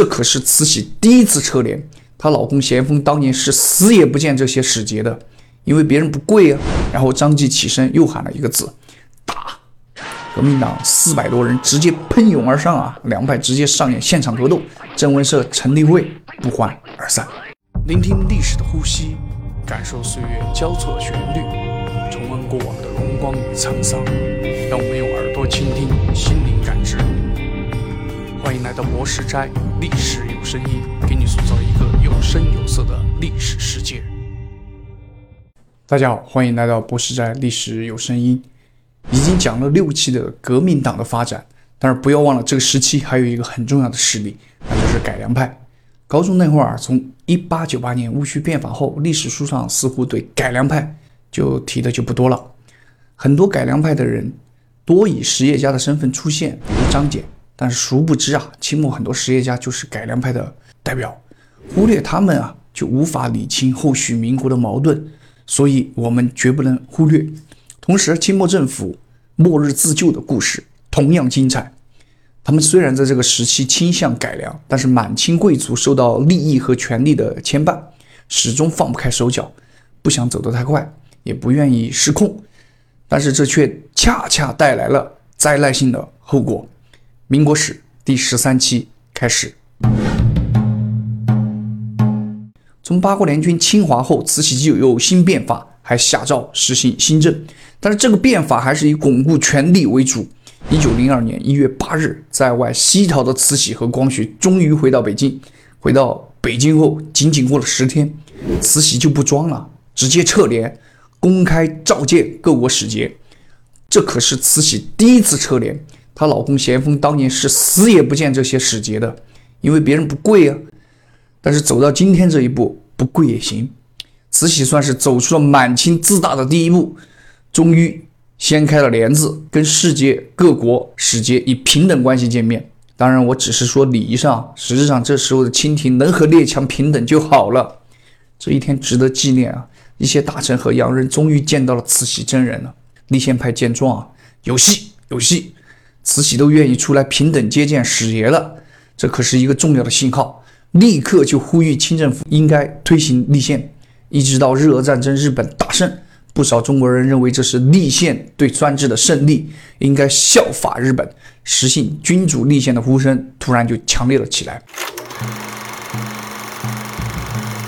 这可是慈禧第一次车联，她老公咸丰当年是死也不见这些使节的，因为别人不跪啊。然后张继起身又喊了一个字：打！革命党四百多人直接喷涌而上啊，两派直接上演现场格斗，郑文社、陈立会不欢而散。聆听历史的呼吸，感受岁月交错的旋律，重温过往的荣光与沧桑。让我们用耳朵倾听，心灵感知。欢迎来到博士斋，历史有声音，给你塑造一个有声有色的历史世界。大家好，欢迎来到博士斋历史有声音。已经讲了六期的革命党的发展，但是不要忘了这个时期还有一个很重要的势力，那就是改良派。高中那会儿，从一八九八年戊戌变法后，历史书上似乎对改良派就提的就不多了。很多改良派的人多以实业家的身份出现，比如张謇。但是殊不知啊，清末很多实业家就是改良派的代表，忽略他们啊，就无法理清后续民国的矛盾。所以我们绝不能忽略。同时，清末政府末日自救的故事同样精彩。他们虽然在这个时期倾向改良，但是满清贵族受到利益和权力的牵绊，始终放不开手脚，不想走得太快，也不愿意失控。但是这却恰恰带来了灾难性的后果。民国史第十三期开始。从八国联军侵华后，慈禧就有新变法，还下诏实行新政。但是这个变法还是以巩固权力为主。一九零二年一月八日，在外西逃的慈禧和光绪终于回到北京。回到北京后，仅仅过了十天，慈禧就不装了，直接撤联，公开召见各国使节。这可是慈禧第一次撤联，她老公咸丰当年是死也不见这些使节的，因为别人不跪啊。但是走到今天这一步，不跪也行。慈禧算是走出了满清自大的第一步，终于。掀开了帘子，跟世界各国使节以平等关系见面。当然，我只是说礼仪上，实质上这时候的清廷能和列强平等就好了。这一天值得纪念啊！一些大臣和洋人终于见到了慈禧真人了。立宪派见状啊，有戏有戏，慈禧都愿意出来平等接见使节了，这可是一个重要的信号。立刻就呼吁清政府应该推行立宪，一直到日俄战争，日本大胜。不少中国人认为这是立宪对专制的胜利，应该效法日本实行君主立宪的呼声突然就强烈了起来。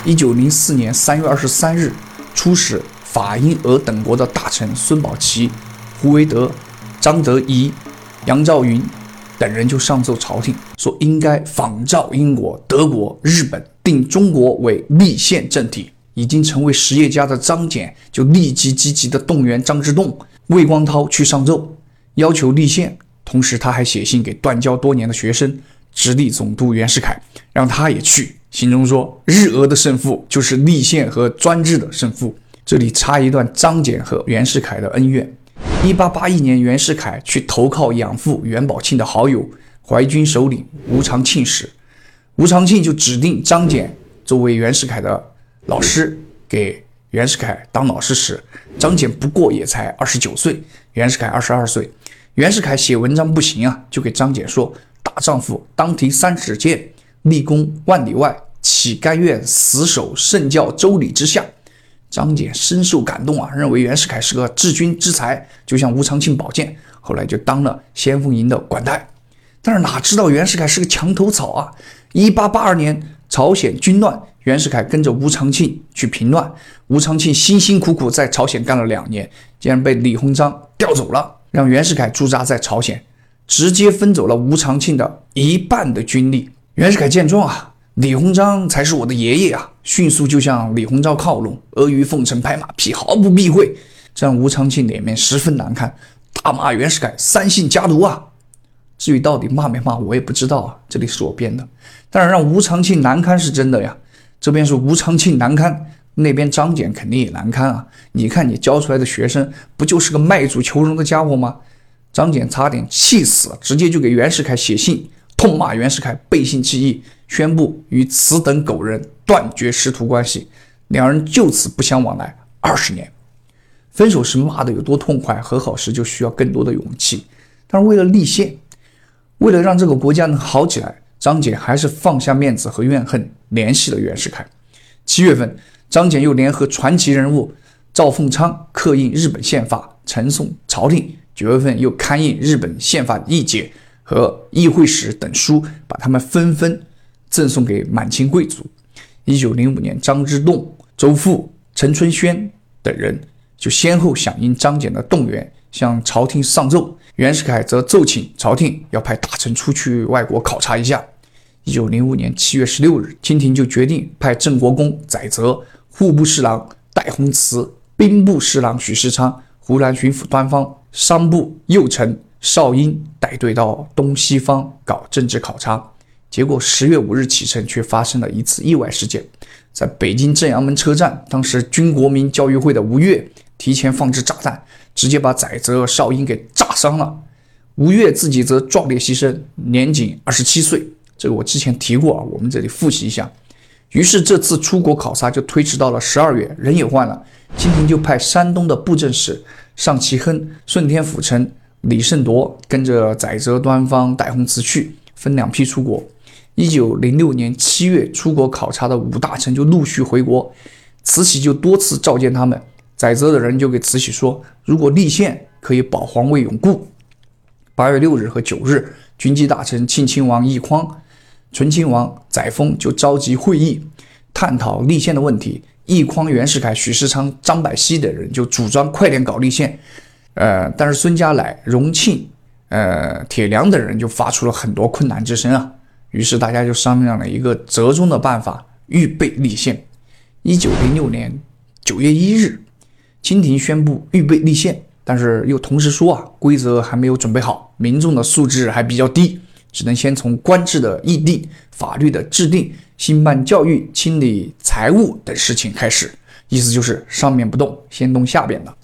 一九零四年三月二十三日，出使法英俄等国的大臣孙宝琦、胡维德、张德仪、杨兆云等人就上奏朝廷，说应该仿照英国、德国、日本，定中国为立宪政体。已经成为实业家的张謇就立即积极地动员张之洞、魏光涛去上奏，要求立宪。同时，他还写信给断交多年的学生，直隶总督袁世凯，让他也去。信中说，日俄的胜负就是立宪和专制的胜负。这里插一段张謇和袁世凯的恩怨。一八八一年，袁世凯去投靠养父袁宝庆的好友淮军首领吴长庆时，吴长庆就指定张謇作为袁世凯的。老师给袁世凯当老师时，张謇不过也才二十九岁，袁世凯二十二岁。袁世凯写文章不行啊，就给张謇说：“大丈夫当提三尺剑，立功万里外，岂甘愿死守圣教周礼之下？”张謇深受感动啊，认为袁世凯是个治军之才，就向吴长庆保荐，后来就当了先锋营的管带。但是哪知道袁世凯是个墙头草啊！一八八二年朝鲜军乱。袁世凯跟着吴长庆去平乱，吴长庆辛辛苦苦在朝鲜干了两年，竟然被李鸿章调走了，让袁世凯驻扎在朝鲜，直接分走了吴长庆的一半的军力。袁世凯见状啊，李鸿章才是我的爷爷啊，迅速就向李鸿章靠拢，阿谀奉承、拍马屁，毫不避讳，这让吴长庆脸面十分难看，大骂袁世凯三姓家奴啊。至于到底骂没骂，我也不知道啊，这里是我编的。但是让吴长庆难堪是真的呀。这边是吴长庆难堪，那边张謇肯定也难堪啊！你看你教出来的学生，不就是个卖主求荣的家伙吗？张謇差点气死了，直接就给袁世凯写信，痛骂袁世凯背信弃义，宣布与此等狗人断绝师徒关系，两人就此不相往来二十年。分手时骂的有多痛快，和好时就需要更多的勇气。但是为了立宪，为了让这个国家能好起来。张謇还是放下面子和怨恨，联系了袁世凯。七月份，张謇又联合传奇人物赵凤昌刻印日本宪法，呈送朝廷。九月份，又刊印日本宪法议解和议会史等书，把他们纷纷赠送给满清贵族。一九零五年，张之洞、周馥、陈春轩等人就先后响应张謇的动员，向朝廷上奏。袁世凯则奏请朝廷要派大臣出去外国考察一下。一九零五年七月十六日，清廷就决定派郑国公载泽、户部侍郎戴弘慈、兵部侍郎许世昌、湖南巡抚端方、商部右丞邵英带队到东西方搞政治考察。结果十月五日启程，却发生了一次意外事件。在北京正阳门车站，当时军国民教育会的吴越提前放置炸弹，直接把载泽、少英给炸伤了。吴越自己则壮烈牺牲，年仅二十七岁。这个我之前提过啊，我们这里复习一下。于是这次出国考察就推迟到了十二月，人也换了，清廷就派山东的布政使尚其亨、顺天府丞李胜铎跟着载泽、端方、戴弘慈去，分两批出国。一九零六年七月，出国考察的五大臣就陆续回国，慈禧就多次召见他们。载泽的人就给慈禧说，如果立宪，可以保皇位永固。八月六日和九日，军机大臣庆亲王奕匡、醇亲王载沣就召集会议，探讨立宪的问题。奕匡、袁世凯、许世昌、张百熙等人就主张快点搞立宪。呃，但是孙家徕、荣庆、呃铁良等人就发出了很多困难之声啊。于是大家就商量了一个折中的办法，预备立宪。一九零六年九月一日，清廷宣布预备立宪，但是又同时说啊，规则还没有准备好，民众的素质还比较低，只能先从官制的议定、法律的制定、兴办教育、清理财务等事情开始。意思就是上面不动，先动下边的。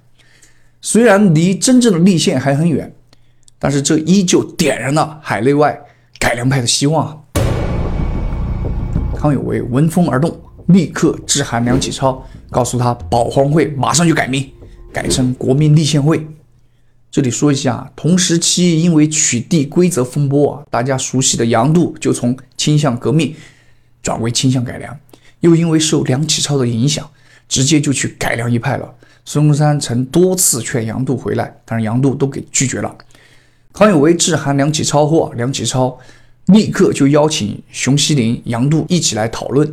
虽然离真正的立宪还很远，但是这依旧点燃了海内外。改良派的希望啊。康有为闻风而动，立刻致函梁启超，告诉他保皇会马上就改名，改成国民立宪会。这里说一下，同时期因为取缔规则风波啊，大家熟悉的杨度就从倾向革命转为倾向改良，又因为受梁启超的影响，直接就去改良一派了。孙中山曾多次劝杨度回来，但是杨度都给拒绝了。康有为致函梁启超后，梁启超立刻就邀请熊希龄、杨度一起来讨论，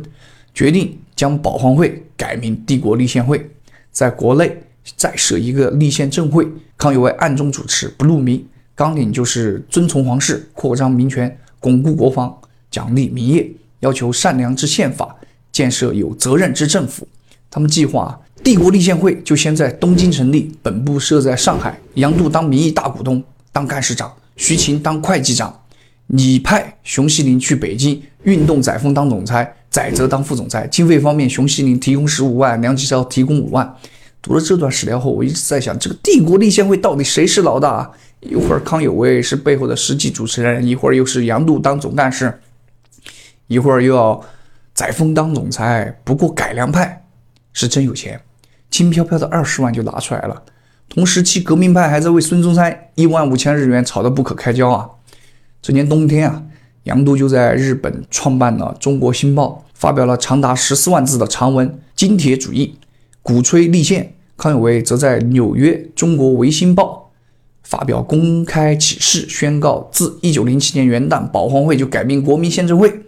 决定将保皇会改名帝国立宪会，在国内再设一个立宪政会。康有为暗中主持，不露名，纲领就是遵从皇室，扩张民权，巩固国防，奖励民业，要求善良之宪法，建设有责任之政府。他们计划帝国立宪会就先在东京成立，本部设在上海，杨度当民意大股东。当干事长，徐勤当会计长，你派熊希龄去北京运动载沣当总裁，载泽当副总裁。经费方面，熊希龄提供十五万，梁启超提供五万。读了这段史料后，我一直在想，这个帝国立宪会到底谁是老大？一会儿康有为是背后的实际主持人，一会儿又是杨度当总干事，一会儿又要载沣当总裁。不过改良派是真有钱，轻飘飘的二十万就拿出来了。同时期，革命派还在为孙中山一万五千日元吵得不可开交啊！这年冬天啊，杨度就在日本创办了《中国新报》，发表了长达十四万字的长文《金铁主义》，鼓吹立宪。康有为则在纽约《中国维新报》发表公开启事，宣告自一九零七年元旦，保皇会就改名国民宪政会。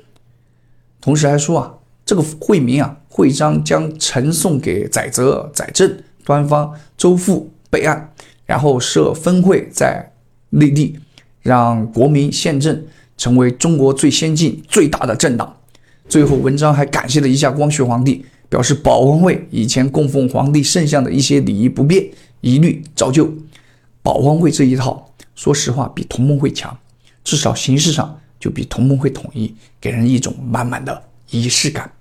同时还说啊，这个会名啊，会章将呈送给载泽、载振、端方、周馥。备案，然后设分会在内地，让国民宪政成为中国最先进、最大的政党。最后，文章还感谢了一下光绪皇帝，表示保皇会以前供奉皇帝圣像的一些礼仪不便，一律照旧。保皇会这一套，说实话比同盟会强，至少形式上就比同盟会统一，给人一种满满的仪式感。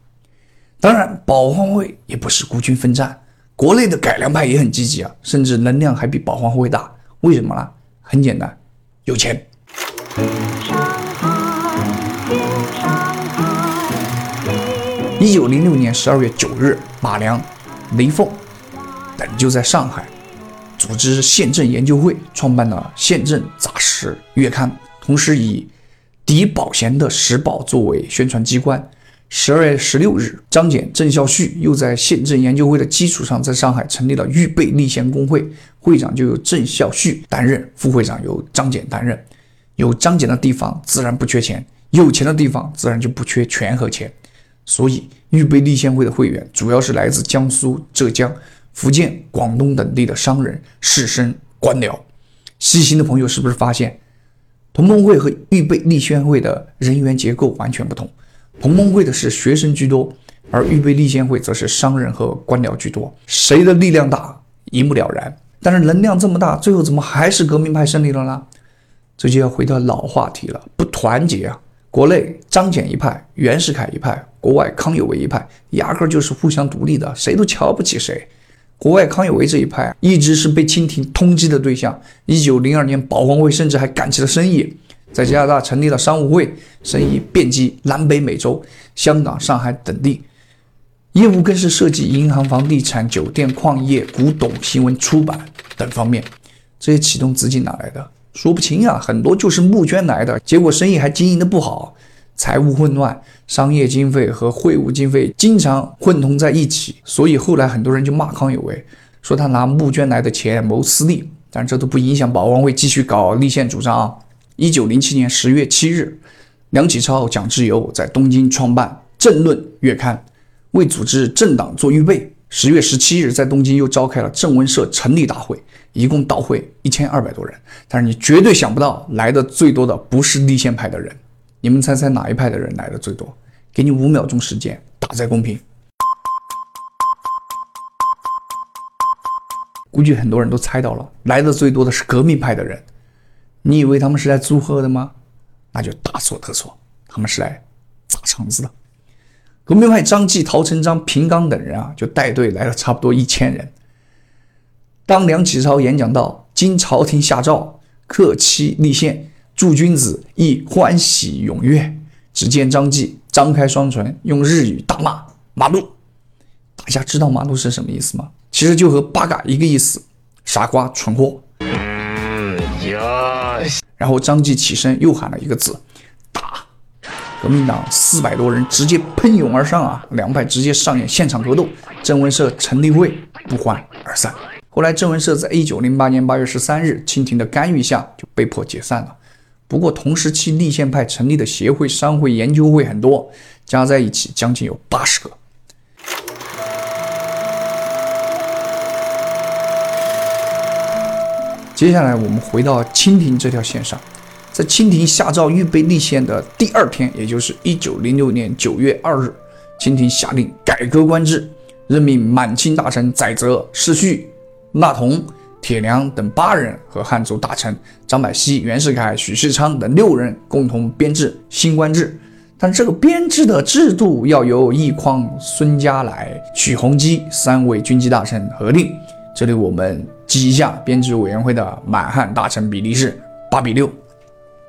当然，保皇会也不是孤军奋战。国内的改良派也很积极啊，甚至能量还比保皇会大。为什么呢？很简单，有钱。一九零六年十二月九日，马良、雷锋等就在上海组织宪政研究会，创办了《宪政》杂识月刊，同时以敌保贤的时报作为宣传机关。十二月十六日，张謇、郑孝胥又在宪政研究会的基础上，在上海成立了预备立宪工会，会长就由郑孝胥担任，副会长由张謇担任。有张謇的地方自然不缺钱，有钱的地方自然就不缺权和钱。所以，预备立宪会的会员主要是来自江苏、浙江、福建、广东等地的商人、士绅、官僚。细心的朋友是不是发现，同盟会和预备立宪会的人员结构完全不同？同盟会的是学生居多，而预备立宪会则是商人和官僚居多。谁的力量大，一目了然。但是能量这么大，最后怎么还是革命派胜利了呢？这就要回到老话题了，不团结啊！国内张謇一派，袁世凯一派；国外康有为一派，压根就是互相独立的，谁都瞧不起谁。国外康有为这一派一直是被清廷通缉的对象。一九零二年，保皇会甚至还干起了生意。在加拿大成立了商务会，生意遍及南北美洲、香港、上海等地，业务更是涉及银行、房地产、酒店、矿业、古董、新闻出版等方面。这些启动资金哪来的？说不清啊，很多就是募捐来的。结果生意还经营的不好，财务混乱，商业经费和会务经费经常混同在一起。所以后来很多人就骂康有为，说他拿募捐来的钱谋私利。但这都不影响保皇会继续搞立宪主张啊。一九零七年十月七日，梁启超、蒋志友在东京创办《政论》月刊，为组织政党做预备。十月十七日，在东京又召开了政文社成立大会，一共到会一千二百多人。但是你绝对想不到，来的最多的不是立宪派的人。你们猜猜哪一派的人来的最多？给你五秒钟时间，打在公屏。估计很多人都猜到了，来的最多的是革命派的人。你以为他们是来祝贺的吗？那就大错特错，他们是来砸场子的。革命派张继、陶成章、平冈等人啊，就带队来了差不多一千人。当梁启超演讲到“经朝廷下诏，克期立宪，诸君子亦欢喜踊跃”，只见张继张开双唇，用日语大骂“马路”。大家知道“马路”是什么意思吗？其实就和“八嘎”一个意思，傻瓜、蠢货。然后张继起身又喊了一个字：“打！”革命党四百多人直接喷涌而上啊，两派直接上演现场格斗。郑文社成立会不欢而散。后来郑文社在一九零八年八月十三日清廷的干预下就被迫解散了。不过同时期立宪派成立的协会、商会、研究会很多，加在一起将近有八十个。接下来我们回到清廷这条线上，在清廷下诏预备立宪的第二天，也就是一九零六年九月二日，清廷下令改革官制，任命满清大臣载泽、世绪、纳同、铁良等八人和汉族大臣张百熙、袁世凯、许世昌等六人共同编制新官制。但这个编制的制度要由奕匡、孙家来、许弘基三位军机大臣核定。这里我们记一下，编制委员会的满汉大臣比例是八比六。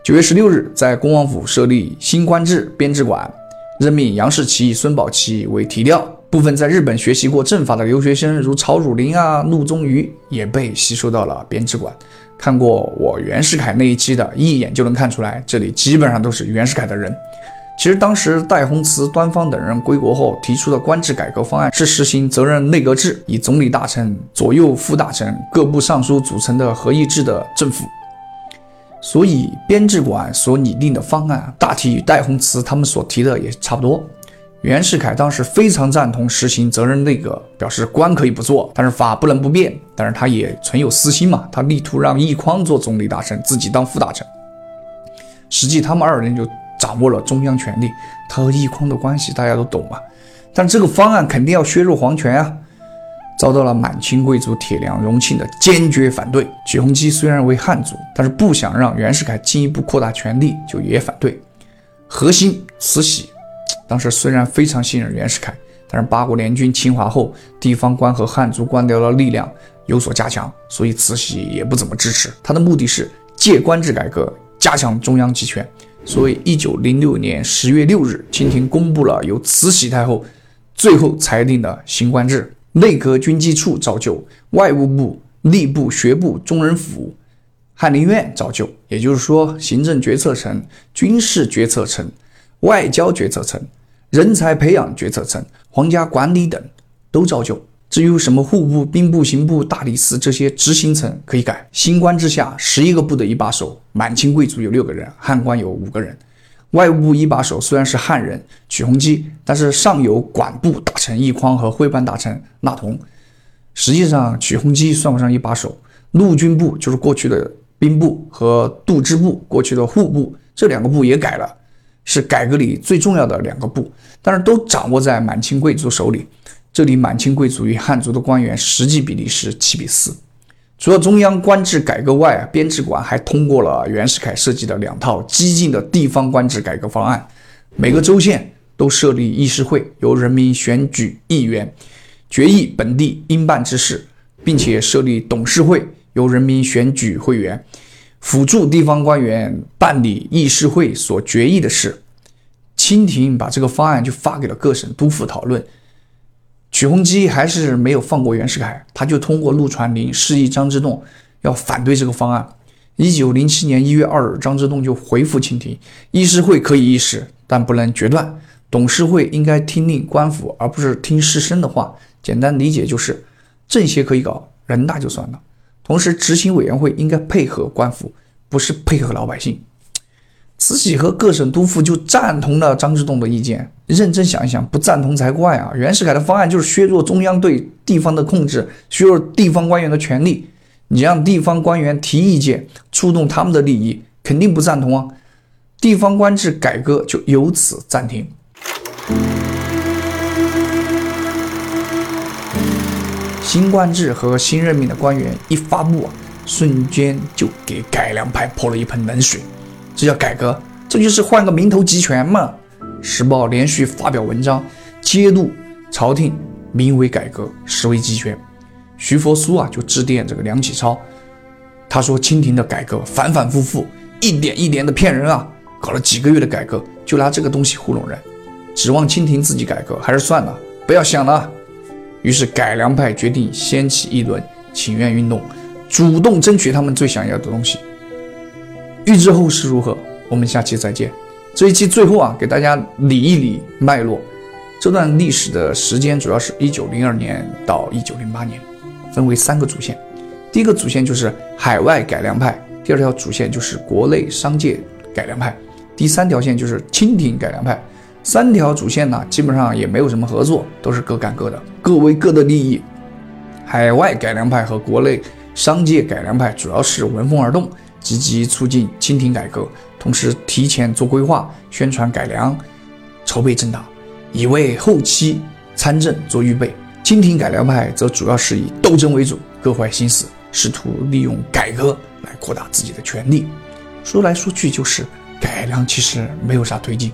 九月十六日，在恭王府设立新官制编制馆，任命杨士奇、孙宝琦为提调。部分在日本学习过政法的留学生，如曹汝霖啊、陆宗舆，也被吸收到了编制馆。看过我袁世凯那一期的，一眼就能看出来，这里基本上都是袁世凯的人。其实当时戴洪慈、端方等人归国后提出的官制改革方案是实行责任内阁制，以总理大臣、左右副大臣、各部尚书组成的合议制的政府。所以编制馆所拟定的方案大体与戴洪慈他们所提的也差不多。袁世凯当时非常赞同实行责任内阁，表示官可以不做，但是法不能不变。但是他也存有私心嘛，他力图让奕匡做总理大臣，自己当副大臣。实际他们二人就。掌握了中央权力，他和奕匡的关系大家都懂嘛。但这个方案肯定要削弱皇权啊，遭到了满清贵族铁良、荣庆的坚决反对。许弘基虽然为汉族，但是不想让袁世凯进一步扩大权力，就也反对。核心慈禧当时虽然非常信任袁世凯，但是八国联军侵华后，地方官和汉族官僚的力量有所加强，所以慈禧也不怎么支持。他的目的是借官制改革，加强中央集权。所以，一九零六年十月六日，清廷公布了由慈禧太后最后裁定的新官制：内阁军机处照旧，外务部、吏部、学部、中人府、翰林院照旧，也就是说，行政决策层、军事决策层、外交决策层、人才培养决策层、皇家管理等都照旧。至于什么户部、兵部、刑部、大理寺这些执行层可以改。新官之下，十一个部的一把手，满清贵族有六个人，汉官有五个人。外务部一把手虽然是汉人曲洪基，但是上有管部大臣奕匡和徽办大臣纳同，实际上曲洪基算不上一把手。陆军部就是过去的兵部和度支部，过去的户部这两个部也改了，是改革里最重要的两个部，但是都掌握在满清贵族手里。这里满清贵族与汉族的官员实际比例是七比四。除了中央官制改革外，编制馆还通过了袁世凯设计的两套激进的地方官制改革方案。每个州县都设立议事会，由人民选举议员，决议本地应办之事，并且设立董事会，由人民选举会员，辅助地方官员办理议事会所决议的事。清廷把这个方案就发给了各省督抚讨论。曲鸿基还是没有放过袁世凯，他就通过陆传林示意张之洞要反对这个方案。一九零七年一月二日，张之洞就回复清廷：议事会可以议事，但不能决断；董事会应该听令官府，而不是听士绅的话。简单理解就是，政协可以搞，人大就算了。同时，执行委员会应该配合官府，不是配合老百姓。慈禧和各省督抚就赞同了张之洞的意见。认真想一想，不赞同才怪啊！袁世凯的方案就是削弱中央对地方的控制，削弱地方官员的权利。你让地方官员提意见，触动他们的利益，肯定不赞同啊！地方官制改革就由此暂停。新官制和新任命的官员一发布啊，瞬间就给改良派泼了一盆冷水。这叫改革？这就是换个名头集权嘛！时报连续发表文章揭露朝廷名为改革，实为集权。徐佛苏啊就致电这个梁启超，他说清廷的改革反反复复，一点一点的骗人啊！搞了几个月的改革，就拿这个东西糊弄人，指望清廷自己改革，还是算了，不要想了。于是改良派决定掀起一轮请愿运动，主动争取他们最想要的东西。预知后事如何，我们下期再见。这一期最后啊，给大家理一理脉络。这段历史的时间主要是一九零二年到一九零八年，分为三个主线。第一个主线就是海外改良派，第二条主线就是国内商界改良派，第三条线就是清廷改良派。三条主线呢，基本上也没有什么合作，都是各干各的，各为各的利益。海外改良派和国内商界改良派主要是闻风而动。积极促进清廷改革，同时提前做规划、宣传改良、筹备政党，以为后期参政做预备。清廷改良派则主要是以斗争为主，各怀心思，试图利用改革来扩大自己的权力。说来说去就是改良，其实没有啥推进。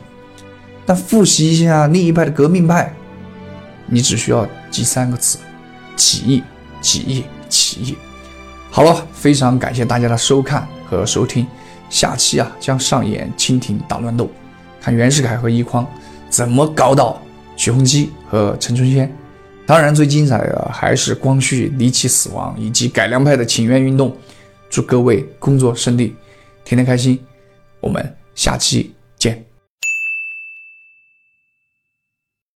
但复习一下另一派的革命派，你只需要记三个词：起义、起义、起义。好了，非常感谢大家的收看。和收听，下期啊将上演清廷大乱斗，看袁世凯和奕匡怎么搞倒徐鸿基和陈春仙。当然，最精彩的还是光绪离奇死亡以及改良派的请愿运动。祝各位工作顺利，天天开心。我们下期